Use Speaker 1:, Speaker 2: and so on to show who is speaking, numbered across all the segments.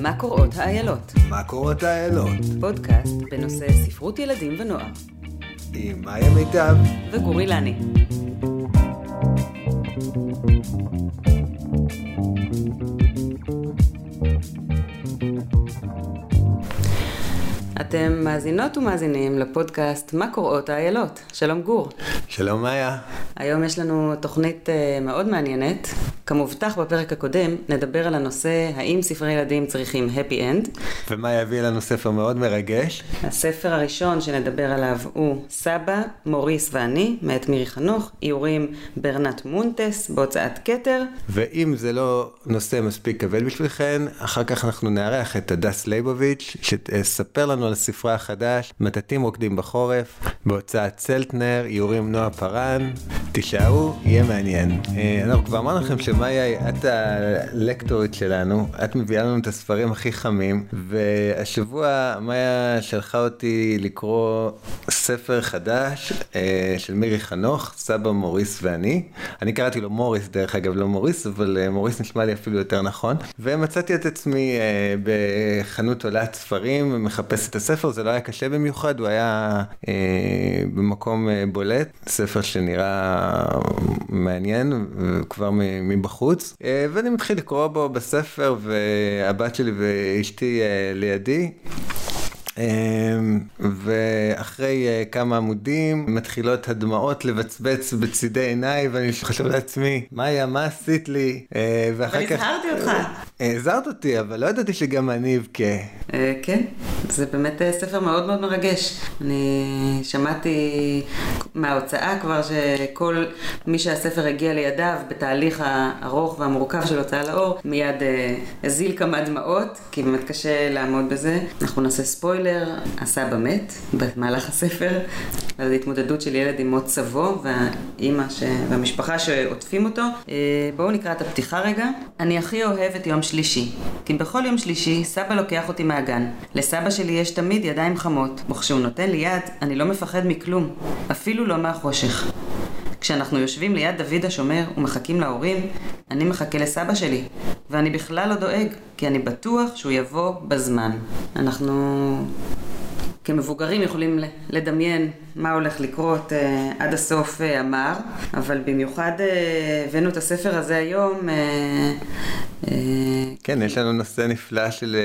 Speaker 1: מה קוראות האיילות?
Speaker 2: מה קורות האיילות?
Speaker 1: פודקאסט בנושא ספרות ילדים ונוער.
Speaker 2: עם מאיה מיטב.
Speaker 1: וגורי לני. אתם מאזינות ומאזינים לפודקאסט מה קוראות האיילות. שלום גור.
Speaker 2: שלום מאיה.
Speaker 1: היום יש לנו תוכנית אה, מאוד מעניינת. כמובטח בפרק הקודם, נדבר על הנושא האם ספרי ילדים צריכים happy end.
Speaker 2: ומאיה הביאה לנו ספר מאוד מרגש.
Speaker 1: הספר הראשון שנדבר עליו הוא סבא, מוריס ואני, מאת מירי חנוך, איורים ברנת מונטס בהוצאת כתר.
Speaker 2: ואם זה לא נושא מספיק כבד בשבילכן, אחר כך אנחנו נארח את הדס ליבוביץ', שתספר לנו על ספרה החדש, מטאטים רוקדים בחורף, בהוצאת צלטנר, איורים נועה פארן. תישארו, יהיה מעניין. אה, אנחנו כבר אמרנו לכם שמאיה, את הלקטורית שלנו, את מביאה לנו את הספרים הכי חמים, והשבוע מאיה שלחה אותי לקרוא ספר חדש אה, של מירי חנוך, סבא מוריס ואני. אני קראתי לו מוריס, דרך אגב, לא מוריס, אבל אה, מוריס נשמע לי אפילו יותר נכון. ומצאתי את עצמי בחנות עולת ספרים ומחפש את הספר, זה לא היה קשה במיוחד, הוא היה במקום בולט, ספר שנראה מעניין כבר מבחוץ, אה, ואני מתחיל לקרוא בו בספר והבת שלי ואשתי אה, לידי. אמ, ואחרי אה, כמה עמודים מתחילות הדמעות לבצבץ בצידי עיניי ואני חושב לעצמי מאיה מה עשית לי אה,
Speaker 1: ואחר כך... הזהרתי אותך.
Speaker 2: הזהרת אותי אבל לא ידעתי שגם אני אבכה.
Speaker 1: אה, כן זה באמת ספר מאוד מאוד מרגש אני שמעתי מההוצאה כבר שכל מי שהספר הגיע לידיו בתהליך הארוך והמורכב של הוצאה לאור מיד הזיל כמה דמעות כי באמת קשה לעמוד בזה אנחנו נעשה ספוילר. ספוילר, הסבא מת במהלך הספר, על התמודדות של ילד עם מות סבו והאימא ש... והמשפחה שעוטפים אותו. אה, בואו נקרא את הפתיחה רגע. אני הכי אוהב את יום שלישי, כי בכל יום שלישי סבא לוקח אותי מהגן. לסבא שלי יש תמיד ידיים חמות, וכשהוא נותן לי יד, אני לא מפחד מכלום, אפילו לא מהחושך. כשאנחנו יושבים ליד דוד השומר ומחכים להורים, אני מחכה לסבא שלי, ואני בכלל לא דואג, כי אני בטוח שהוא יבוא בזמן. אנחנו כמבוגרים יכולים לדמיין מה הולך לקרות אה, עד הסוף אה, המר, אבל במיוחד אה, הבאנו את הספר הזה היום. אה,
Speaker 2: כן, יש לנו נושא נפלא של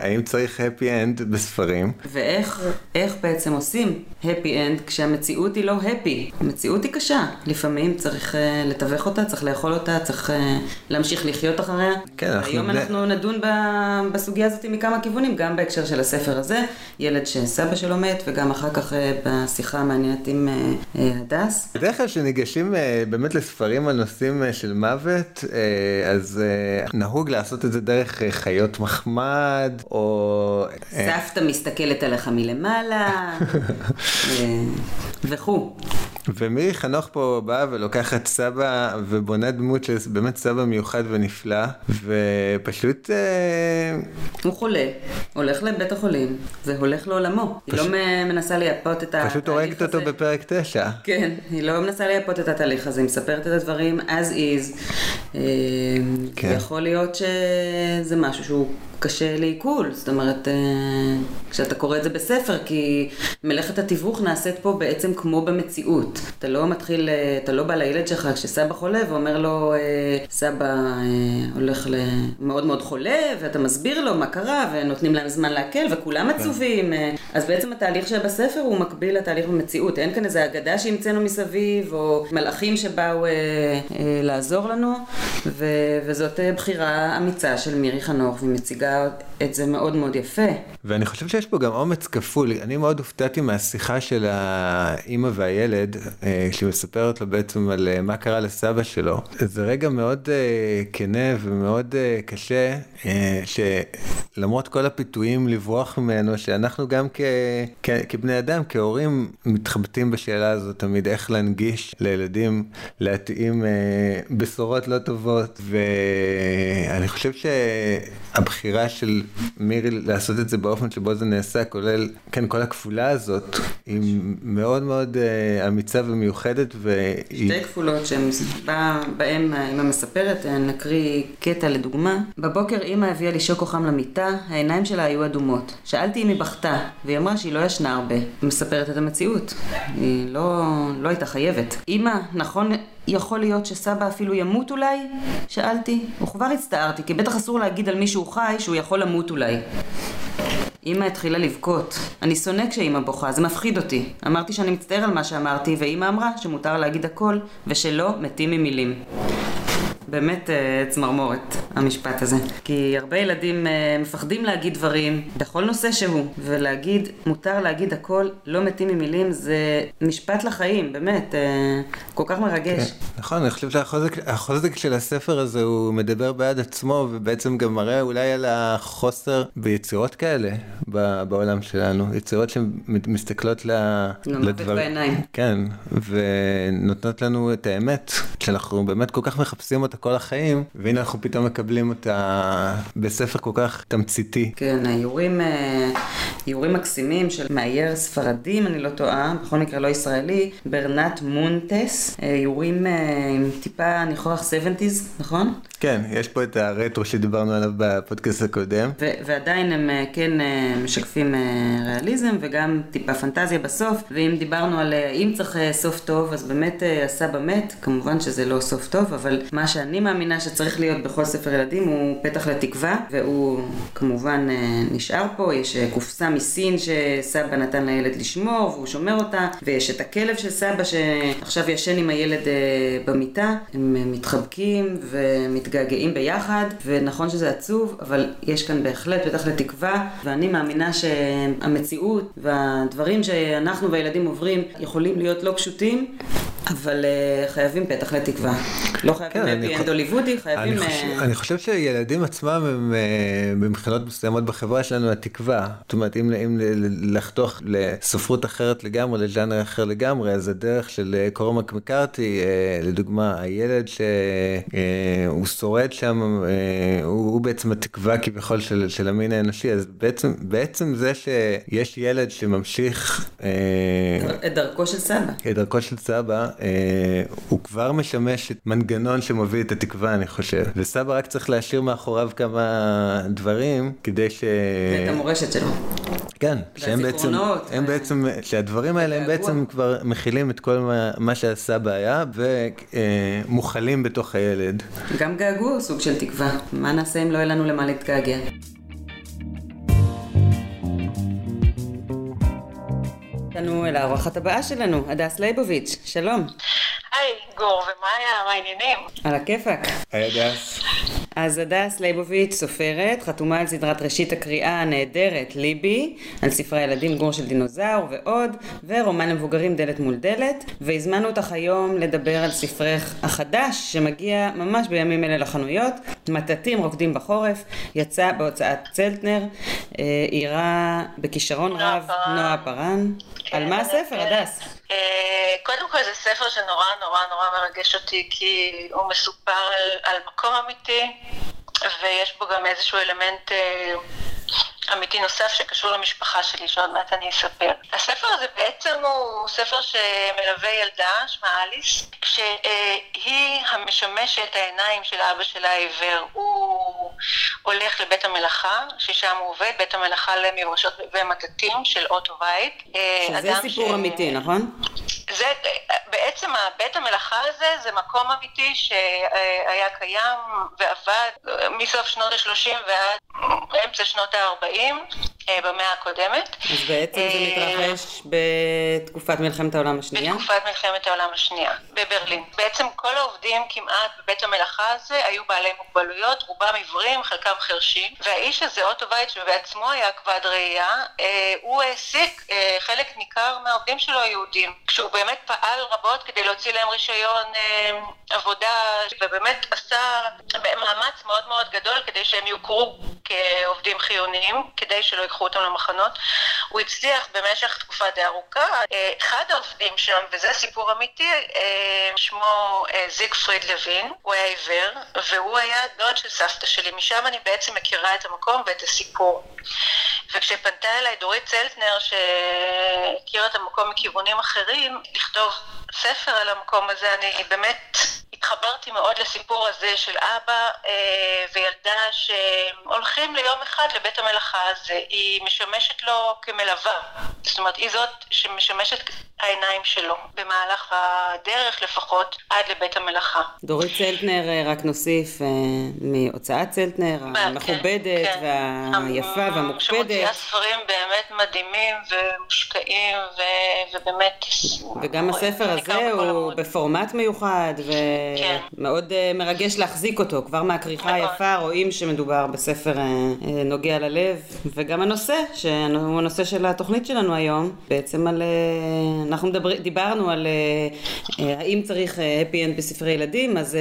Speaker 2: האם צריך happy end בספרים.
Speaker 1: ואיך בעצם עושים happy end כשהמציאות היא לא happy. המציאות היא קשה. לפעמים צריך לתווך אותה, צריך לאכול אותה, צריך להמשיך לחיות אחריה.
Speaker 2: כן, אנחנו...
Speaker 1: היום אנחנו נדון בסוגיה הזאת מכמה כיוונים, גם בהקשר של הספר הזה, ילד שסבא שלו מת, וגם אחר כך בשיחה. שיחה מעניינת עם אה, אה, הדס.
Speaker 2: בדרך כלל כשניגשים אה, באמת לספרים על נושאים של מוות, אז נהוג לעשות את זה דרך חיות מחמד, או...
Speaker 1: סבתא מסתכלת עליך מלמעלה, וכו'.
Speaker 2: ומירי חנוך פה באה ולוקחת סבא ובונה דמות של באמת סבא מיוחד ונפלא, ופשוט...
Speaker 1: הוא חולה, הולך לבית החולים, והולך לעולמו. פש... היא לא מנסה לייפות את
Speaker 2: ה... פשוט הורגת אותו בפרק 9.
Speaker 1: כן, היא לא מנסה לייפות את התהליך הזה, היא מספרת את הדברים as is. אה, כן. יכול להיות שזה משהו שהוא קשה לעיכול, זאת אומרת, אה, כשאתה קורא את זה בספר, כי מלאכת התיווך נעשית פה בעצם כמו במציאות. אתה לא מתחיל, אה, אתה לא בא לילד שלך כשסבא חולה ואומר לו, סבא הולך מאוד מאוד חולה, ואתה מסביר לו מה קרה, ונותנים להם זמן להקל, וכולם כן. עצובים. אז בעצם התהליך שבספר הוא מקביל לתהליך במציאות. אין כאן איזו אגדה שהמצאנו מסביב, או מלאכים שבאו אה, אה, לעזור לנו, ו, וזאת אה, בחירה אמיצה של מירי חנוך, והיא את זה מאוד מאוד יפה.
Speaker 2: ואני חושב שיש פה גם אומץ כפול. אני מאוד הופתעתי מהשיחה של האימא והילד, אה, שהיא מספרת לו בעצם על אה, מה קרה לסבא שלו. זה רגע מאוד אה, כנה ומאוד קשה, שלמרות כל הפיתויים לברוח ממנו, שאנחנו גם כ, כ, כבני אדם, כהורים, מתחבטים בשאלה הזאת תמיד איך להנגיש לילדים, להתאים בשורות לא טובות. ואני חושב שהבחירה של מירי לעשות את זה באופן שבו זה נעשה, כולל, כן, כל הכפולה הזאת, היא מאוד מאוד uh, אמיצה ומיוחדת. והיא...
Speaker 1: שתי כפולות שהן בהן אימא מספרת, נקריא קטע לדוגמה. בבוקר אימא הביאה לי שוקו חם למיטה, העיניים שלה היו אדומות. שאלתי אם היא בכתה, והיא אמרה שהיא לא ישנה הרבה. היא מספרת את המציאות. היא לא, לא הייתה חייבת. אימא, נכון יכול להיות שסבא אפילו ימות אולי? שאלתי. וכבר הצטערתי, כי בטח אסור להגיד על מישהו חי שהוא יכול למות אולי. אמא התחילה לבכות. אני שונא כשאמא בוכה, זה מפחיד אותי. אמרתי שאני מצטער על מה שאמרתי, ואמא אמרה שמותר להגיד הכל, ושלא מתים ממילים. באמת uh, צמרמורת, המשפט הזה. כי הרבה ילדים uh, מפחדים להגיד דברים בכל נושא שהוא, ולהגיד, מותר להגיד הכל, לא מתים ממילים, זה משפט לחיים, באמת, uh, כל כך מרגש. כן,
Speaker 2: נכון, אני חושב שהחוזק של הספר הזה הוא מדבר בעד עצמו, ובעצם גם מראה אולי על החוסר ביצירות כאלה בעולם שלנו, יצירות שמסתכלות
Speaker 1: לדברים. בעיניים.
Speaker 2: כן, ונותנות לנו את האמת, שאנחנו באמת כל כך מחפשים אותה כל החיים, והנה אנחנו פתאום מקבלים אותה בספר כל כך תמציתי.
Speaker 1: כן, איורים, אה, איורים מקסימים של מאייר ספרדי, אם אני לא טועה, בכל מקרה לא ישראלי, ברנט מונטס, איורים אה, עם טיפה ניחוח 70's, נכון?
Speaker 2: כן, יש פה את הרטרו שדיברנו עליו בפודקאסט הקודם.
Speaker 1: ו- ועדיין הם אה, כן משקפים ריאליזם וגם טיפה פנטזיה בסוף, ואם דיברנו על אם צריך סוף טוב, אז באמת הסבא מת, כמובן שזה לא סוף טוב, אבל מה שאני... אני מאמינה שצריך להיות בכל ספר ילדים הוא פתח לתקווה, והוא כמובן אה, נשאר פה, יש אה, קופסה מסין שסבא נתן לילד לשמור והוא שומר אותה, ויש את הכלב של סבא שעכשיו ישן עם הילד אה, במיטה, הם מתחבקים ומתגעגעים ביחד, ונכון שזה עצוב, אבל יש כאן בהחלט פתח לתקווה, ואני מאמינה שהמציאות והדברים שאנחנו והילדים עוברים יכולים להיות לא פשוטים, אבל uh, חייבים פתח לתקווה. לא חייבים כן, הפי אנד הוליוודי, חייבים... אני
Speaker 2: חושב, uh... אני חושב שילדים עצמם הם uh, במבחינות מסוימות בחברה שלנו התקווה. זאת אומרת, אם, אם לחתוך לספרות אחרת לגמרי, לז'אנר אחר לגמרי, אז הדרך של קורמק מקארתי, לדוגמה, הילד שהוא שורד שם, הוא, הוא בעצם התקווה כביכול של, של המין האנושי, אז בעצם, בעצם זה שיש ילד שממשיך...
Speaker 1: את דרכו של סבא.
Speaker 2: את דרכו של סבא. אה, הוא כבר משמש את מנגנון שמוביל את התקווה אני חושב וסבא רק צריך להשאיר מאחוריו כמה דברים כדי ש...
Speaker 1: את המורשת שלו.
Speaker 2: כן, שהם בעצם, הם בעצם, שהדברים האלה הם בעצם כבר מכילים את כל מה, מה שהסבא היה ומוכלים בתוך הילד.
Speaker 1: גם געגוע סוג של תקווה, מה נעשה אם לא יהיה לנו למה להתגעגע? לנו אל האורחת הבאה שלנו, הדס ליבוביץ', שלום.
Speaker 3: היי, גור, ומאיה, מה העניינים?
Speaker 1: על הכיפאק.
Speaker 2: היי, הדס.
Speaker 1: אז הדס ליבוביץ', סופרת, חתומה על סדרת ראשית הקריאה הנהדרת ליבי, על ספרי ילדים גור של דינוזאור ועוד, ורומן למבוגרים דלת מול דלת, והזמנו אותך היום לדבר על ספרך החדש, שמגיע ממש בימים אלה לחנויות, מטטים רוקדים בחורף, יצא בהוצאת צלטנר, אירה אה, בכישרון רב, נועה פארן. כן, על מה הספר, הדס?
Speaker 3: אה, קודם כל זה ספר שנורא נורא נורא מרגש אותי, כי הוא מסופר על, על מקום אמיתי, ויש בו גם איזשהו אלמנט אה, אמיתי נוסף שקשור למשפחה שלי, שעוד מעט אני אספר. הספר הזה בעצם הוא ספר שמלווה ילדה, שמה אליס, שהיא המשמשת העיניים של אבא שלה העיוור. הוא הולך לבית המלאכה, ששם הוא עובד, בית המלאכה למברשות ומטטים של אוטו וייט.
Speaker 1: שזה סיפור ש... אמיתי, נכון?
Speaker 3: זה, בעצם בית המלאכה הזה זה מקום אמיתי שהיה קיים ועבד מסוף שנות ה-30 ועד אמצע שנות ה-40. אה, במאה הקודמת.
Speaker 1: אז בעצם זה אה, מתרחש בתקופת מלחמת העולם השנייה?
Speaker 3: בתקופת מלחמת העולם השנייה, בברלין. בעצם כל העובדים כמעט בבית המלאכה הזה היו בעלי מוגבלויות, רובם עיוורים, חלקם חרשים, והאיש הזה, אוטו וייט, שבעצמו היה כבד ראייה, אה, הוא העסיק חלק ניכר מהעובדים שלו היהודים, כשהוא באמת פעל רבות כדי להוציא להם רישיון עבודה, ובאמת עשה מאמץ מאוד מאוד גדול כדי שהם יוכרו. כעובדים חיוניים, כדי שלא ייקחו אותם למחנות. הוא הצליח במשך תקופה די ארוכה. אחד העובדים שם, וזה סיפור אמיתי, שמו זיגפריד לוין, הוא היה עיוור, והוא היה דוד של סבתא שלי. משם אני בעצם מכירה את המקום ואת הסיפור. וכשפנתה אליי דורית צלטנר, שהכירה את המקום מכיוונים אחרים, לכתוב ספר על המקום הזה, אני באמת התחברתי מאוד לסיפור הזה של אבא אה, וילדה שהולכים ליום אחד לבית המלאכה הזה. היא משמשת לו כמלווה. זאת אומרת, היא זאת שמשמשת העיניים שלו, במהלך הדרך לפחות, עד לבית המלאכה.
Speaker 1: דורית צלטנר, אה, רק נוסיף, אה, מהוצאת צלטנר, המכובדת כן, והיפה והמוקפדת.
Speaker 3: שמוציאה ספרים באמת מדהימים ומושקעים ובאמת...
Speaker 1: וגם הספר הזה הוא בפורמט מיוחד ומאוד כן. מרגש להחזיק אותו. כבר מהכריכה היפה רואים שמדובר בספר נוגע ללב, וגם הנושא, שהוא הנושא של התוכנית שלנו היום, בעצם על... אנחנו מדבר, דיברנו על האם צריך happy end בספרי ילדים, אז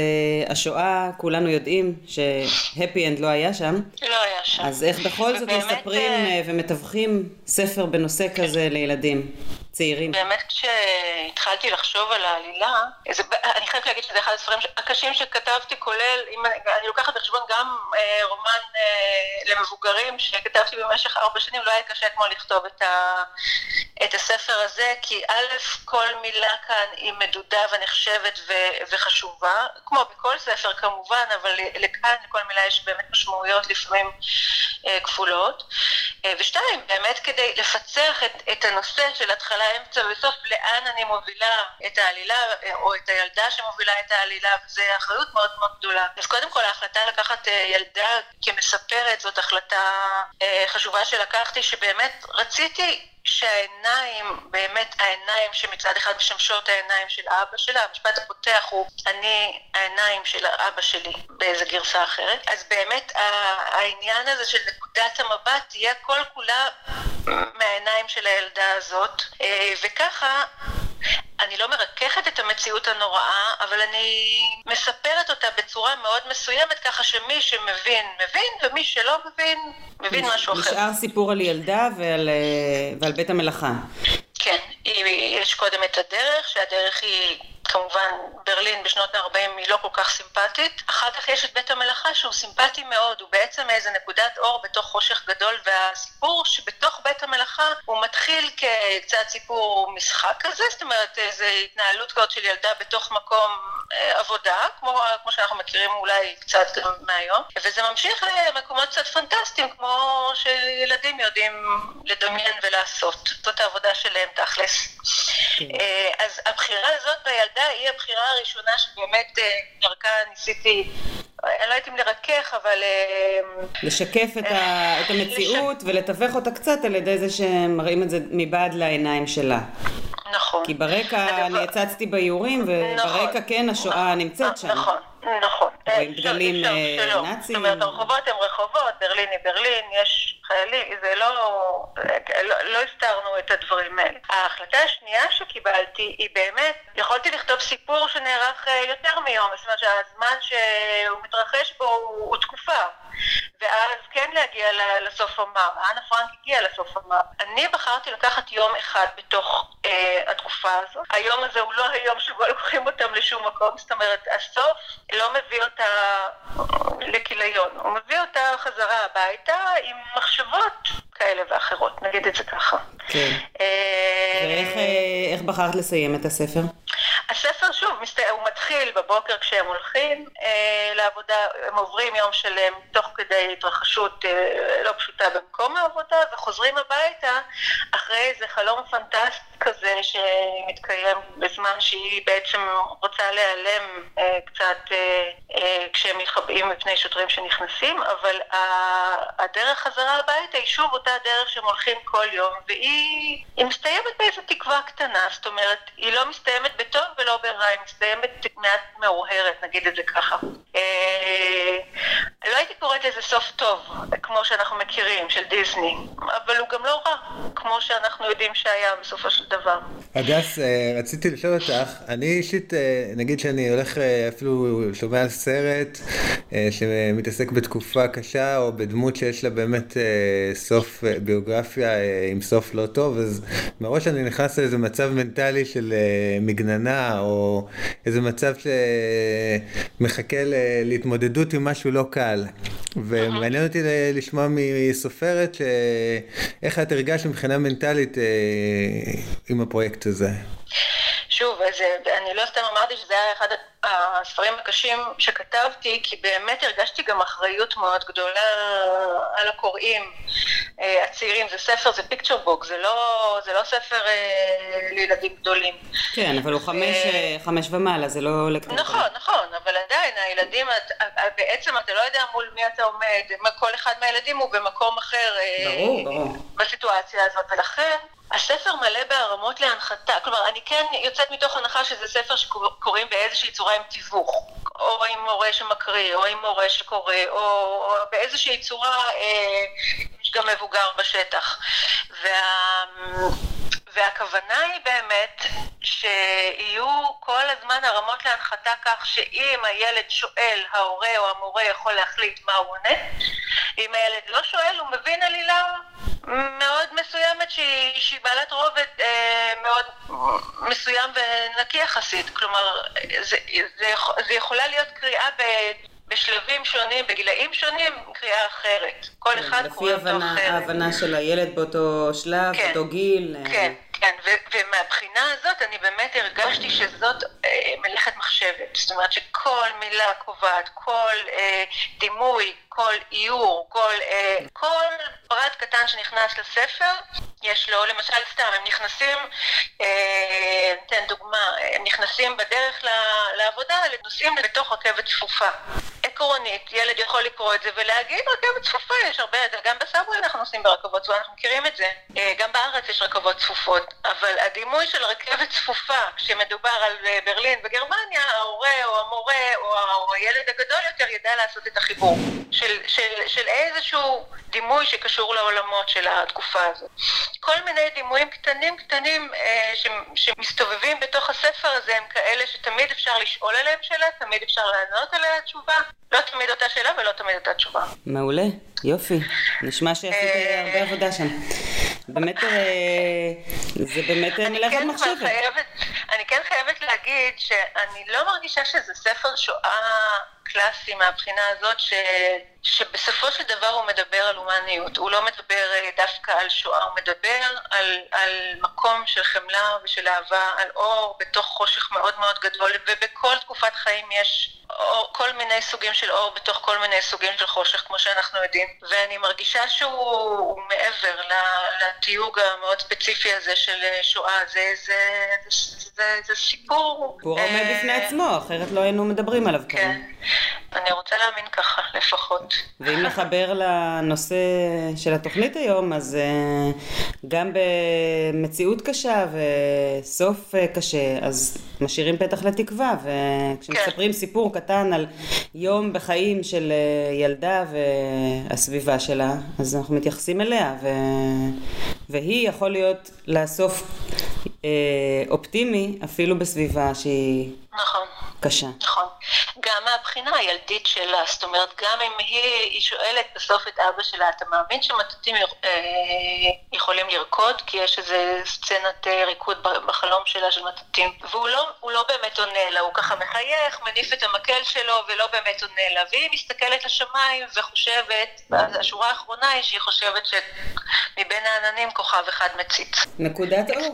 Speaker 1: השואה, כולנו יודעים ש happy end לא היה שם.
Speaker 3: לא היה שם.
Speaker 1: אז איך בכל זאת מספרים ומתווכים ספר בנושא כזה לילדים? צעירים.
Speaker 3: באמת כשהתחלתי לחשוב על העלילה, זה, אני חייבת להגיד שזה אחד הספרים הקשים שכתבתי, כולל, אם אני, לוקחת בחשבון גם אה, רומן אה, למבוגרים שכתבתי במשך ארבע שנים, לא היה קשה כמו לכתוב את, ה, את הספר הזה, כי א', כל מילה כאן היא מדודה ונחשבת ו, וחשובה, כמו בכל ספר כמובן, אבל לכאן לכל מילה יש באמת משמעויות לפעמים אה, כפולות. אה, ושתיים, באמת כדי לפצח את, את הנושא של התחלה האמצע וסוף לאן אני מובילה את העלילה או את הילדה שמובילה את העלילה וזו אחריות מאוד מאוד גדולה. אז קודם כל ההחלטה לקחת אה, ילדה כמספרת זאת החלטה אה, חשובה שלקחתי שבאמת רציתי שהעיניים, באמת העיניים שמצד אחד משמשות העיניים של אבא שלה, המשפט הפותח הוא אני העיניים של אבא שלי באיזה גרסה אחרת, אז באמת העניין הזה של נקודת המבט תהיה כל כולה מהעיניים של הילדה הזאת, אה, וככה אני לא מרככת את המציאות הנוראה, אבל אני מספרת אותה בצורה מאוד מסוימת, ככה שמי שמבין, מבין, ומי שלא מבין, מבין משהו אחר.
Speaker 1: נשאר סיפור על ילדה ועל, אה, ועל בית המלאכה.
Speaker 3: כן, יש קודם את הדרך, שהדרך היא כמובן ברלין בשנות ה-40 היא לא כל כך סימפטית. אחר כך יש את בית המלאכה שהוא סימפטי מאוד, הוא בעצם איזה נקודת אור בתוך חושך גדול, והסיפור שבתוך בית המלאכה הוא מתחיל כקצת סיפור משחק כזה, זאת אומרת איזו התנהלות כזאת של ילדה בתוך מקום אה, עבודה, כמו, כמו שאנחנו מכירים אולי קצת מהיום, וזה ממשיך למקומות קצת פנטסטיים, כמו שילדים יודעים לדמיין ולעשות. זאת העבודה שלהם תכלס. כן. אה, אז הבחירה הזאת בילדה היא הבחירה הראשונה שבאמת אה, דרכה ניסיתי, אני לא יודעת אם לרכך, אבל... אה,
Speaker 1: לשקף את, ה, את המציאות לש... ולתווך אותה קצת על ידי זה שמראים את זה מבעד לעיניים שלה.
Speaker 3: נכון.
Speaker 1: כי ברקע הדבר... אני הצצתי באיורים, וברקע נכון. כן השואה נמצאת שם.
Speaker 3: נכון. נכון.
Speaker 1: רואים דגלים נאציים. זאת
Speaker 3: אומרת, הרחובות הם רחובות, ברלין היא ברלין, יש חיילים, זה לא, לא, לא הסתרנו את הדברים האלה. ההחלטה השנייה שקיבלתי היא באמת, יכולתי לכתוב סיפור שנערך אה, יותר מיום, זאת אומרת שהזמן שהוא מתרחש בו הוא, הוא תקופה. ואז כן להגיע לסוף המר. אנה פרנק הגיעה לסוף המר. אני בחרתי לקחת יום אחד בתוך אה, התקופה הזאת. היום הזה הוא לא היום שבו לוקחים אותם לשום מקום, זאת אומרת, הסוף לא מביא אותה לכיליון, הוא מביא אותה חזרה הביתה עם מחשבות כאלה ואחרות, נגיד את זה ככה.
Speaker 1: כן. אה, ואיך אה, בחרת לסיים את הספר?
Speaker 3: הספר, שוב, הוא מתחיל בבוקר כשהם הולכים אה, לעבודה, הם עוברים יום שלם תוך כדי התרחשות לא פשוטה במקום העבודה, וחוזרים הביתה אחרי איזה חלום פנטסטי כזה שמתקיים בזמן שהיא בעצם רוצה להיעלם קצת כשהם מתחבאים מפני שוטרים שנכנסים, אבל הדרך חזרה הביתה היא שוב אותה דרך שהם הולכים כל יום, והיא מסתיימת באיזו תקווה קטנה, זאת אומרת, היא לא מסתיימת בטוב ולא ברע, היא מסתיימת מעט מאוהרת, נגיד את זה ככה. אה, לא הייתי קוראת לזה סוף טוב, כמו שאנחנו מכירים, של דיסני, אבל הוא גם לא רע, כמו שאנחנו יודעים שהיה בסופו של דבר.
Speaker 2: הדס, אה, רציתי לשאול אותך, אני אישית, אה, נגיד שאני הולך אה, אפילו שומע סרט שמתעסק בתקופה קשה, או בדמות שיש לה באמת סוף ביוגרפיה עם סוף לא טוב, אז מראש אני נכנס לאיזה מצב מנטלי של מגננה, או איזה מצב שמחכה להתמודדות עם משהו לא קל. ומעניין אותי לשמוע מסופרת איך את הרגשת מבחינה מנטלית עם הפרויקט הזה.
Speaker 3: שוב, אז אה, אני לא סתם אמרתי שזה היה אחד הספרים הקשים שכתבתי, כי באמת הרגשתי גם אחריות מאוד גדולה על הקוראים הצעירים. זה ספר, זה פיקצ'ר בוק, זה לא, זה לא ספר אה, לילדים גדולים.
Speaker 1: כן, אבל הוא חמש, חמש ומעלה, זה לא לקטור.
Speaker 3: נכון, נכון, אבל עדיין הילדים, בעצם אתה לא יודע מול מי אתה עומד, כל אחד מהילדים הוא במקום אחר.
Speaker 1: ברור, ברור.
Speaker 3: בסיטואציה הזאת, ולכן... הספר מלא בערמות להנחתה, כלומר, אני כן יוצאת מתוך הנחה שזה ספר שקוראים באיזושהי צורה עם תיווך, או עם מורה שמקריא, או עם מורה שקורא, או, או באיזושהי צורה אה, גם מבוגר בשטח. וה... והכוונה היא באמת שיהיו כל הזמן הרמות להנחתה כך שאם הילד שואל, ההורה או המורה יכול להחליט מה הוא עונה. אם הילד לא שואל, הוא מבין עלילה מאוד מסוימת שהיא, שהיא בעלת רובד אה, מאוד מסוים ונקי יחסית. כלומר, זה, זה, זה יכולה להיות קריאה ב... בשלבים שונים, בגילאים שונים, קריאה אחרת. כל כן, אחד קורא אותו אחרת.
Speaker 1: לפי ההבנה של הילד באותו שלב, כן, באותו גיל.
Speaker 3: אה. כן, כן, ומהבחינה הזאת אני באמת הרגשתי שזאת אה, מלאכת מחשבת. זאת אומרת שכל מילה קובעת, כל אה, דימוי, כל איור, כל, אה, כל פרט קטן שנכנס לספר, יש לו, למשל סתם, הם נכנסים, אה, ניתן דוגמה, הם נכנסים בדרך לעבודה, נוסעים בתוך רכבת צפופה. עקרונית, ילד יכול לקרוא את זה ולהגיד רכבת צפופה, יש הרבה, גם בסאבווי אנחנו נוסעים ברכבות צפופה, אנחנו מכירים את זה. אה, גם בארץ יש רכבות צפופות, אבל הדימוי של רכבת צפופה, כשמדובר על אה, ברלין וגרמניה, ההורה או המורה או הילד הגדול יותר ידע לעשות את החיבור של, של, של איזשהו דימוי שקשור לעולמות של התקופה הזאת. כל מיני דימויים קטנים קטנים אה, שמסתובבים בתוך הם כאלה שתמיד אפשר לשאול עליהם שאלה, תמיד אפשר לענות עליה תשובה, לא תמיד אותה שאלה ולא תמיד אותה תשובה.
Speaker 1: מעולה, יופי. נשמע שעשית אה, הרבה עבודה שם. באמת, אה, זה באמת מלאכת כן מחשבת.
Speaker 3: אני כן חייבת להגיד שאני לא מרגישה שזה ספר שואה קלאסי מהבחינה הזאת ש... שבסופו של דבר הוא מדבר על הומניות, הוא לא מדבר אה, דווקא על שואה, הוא מדבר על, על מקום של חמלה ושל אהבה, על אור בתוך חושך מאוד מאוד גדול, ובכל תקופת חיים יש אור, כל מיני סוגים של אור בתוך כל מיני סוגים של חושך, כמו שאנחנו יודעים, ואני מרגישה שהוא מעבר לתיוג המאוד ספציפי הזה של אה, שואה, זה, זה, זה, זה, זה סיפור...
Speaker 1: סיפור עומד אה, בפני עצמו, אחרת לא היינו מדברים עליו
Speaker 3: כאן. כן, אני רוצה להאמין ככה, לפחות.
Speaker 1: ואם נחבר לנושא של התוכנית היום, אז uh, גם במציאות קשה וסוף uh, קשה, אז משאירים פתח לתקווה, וכשמספרים כן. סיפור קטן על יום בחיים של uh, ילדה והסביבה שלה, אז אנחנו מתייחסים אליה, ו... והיא יכול להיות לאסוף אה, אופטימי אפילו בסביבה שהיא
Speaker 3: נכון.
Speaker 1: קשה.
Speaker 3: נכון. גם מהבחינה הילדית שלה, זאת אומרת, גם אם היא, היא שואלת בסוף את אבא שלה, אתה מאמין שמטוטים אה, יכולים לרקוד? כי יש איזה סצנת אה, ריקוד בחלום שלה של מטוטים, והוא לא, לא באמת עונה לה, הוא ככה מחייך, מניף את המקל שלו ולא באמת עונה לה, והיא מסתכלת לשמיים וחושבת, השורה האחרונה היא שהיא חושבת שמבין העננים כוכב אחד מציץ.
Speaker 1: נקודת אור.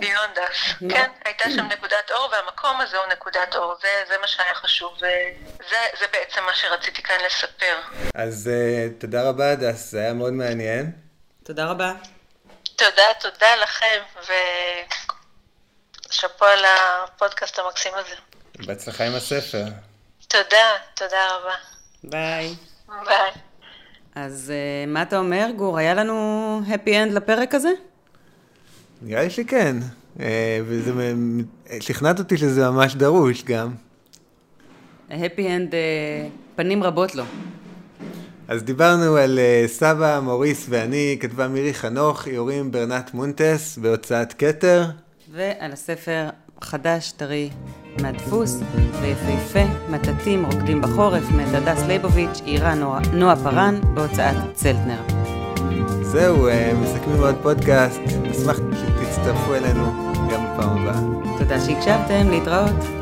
Speaker 3: כן, הייתה שם נקודת אור, והמקום הזה הוא נקודת אור. זה, זה מה שהיה חשוב, וזה בעצם מה שרציתי כאן לספר.
Speaker 2: אז אה, תודה רבה, הדס, זה היה מאוד מעניין.
Speaker 1: תודה רבה.
Speaker 3: תודה, תודה לכם, ושאפו על הפודקאסט המקסים הזה.
Speaker 2: בהצלחה עם הספר.
Speaker 3: תודה, תודה רבה.
Speaker 1: ביי.
Speaker 3: ביי.
Speaker 1: אז אה, מה אתה אומר, גור? היה לנו happy end לפרק הזה?
Speaker 2: נראה לי שכן. אה, וזה, שכנעת אותי שזה ממש דרוש גם.
Speaker 1: ה happy end, אה, פנים רבות לו.
Speaker 2: אז דיברנו על אה, סבא, מוריס ואני, כתבה מירי חנוך, איורים ברנת מונטס בהוצאת כתר.
Speaker 1: ועל הספר חדש, טרי, מהדפוס, ויפהפה, מטאטאים רוקדים בחורף, מאת הדס ליבוביץ', איירה נועה, נועה פארן, בהוצאת צלטנר.
Speaker 2: זהו, uh, מסכמים עוד פודקאסט, נשמח שתצטרפו אלינו גם בפעם הבאה.
Speaker 1: תודה שהקשבתם, להתראות.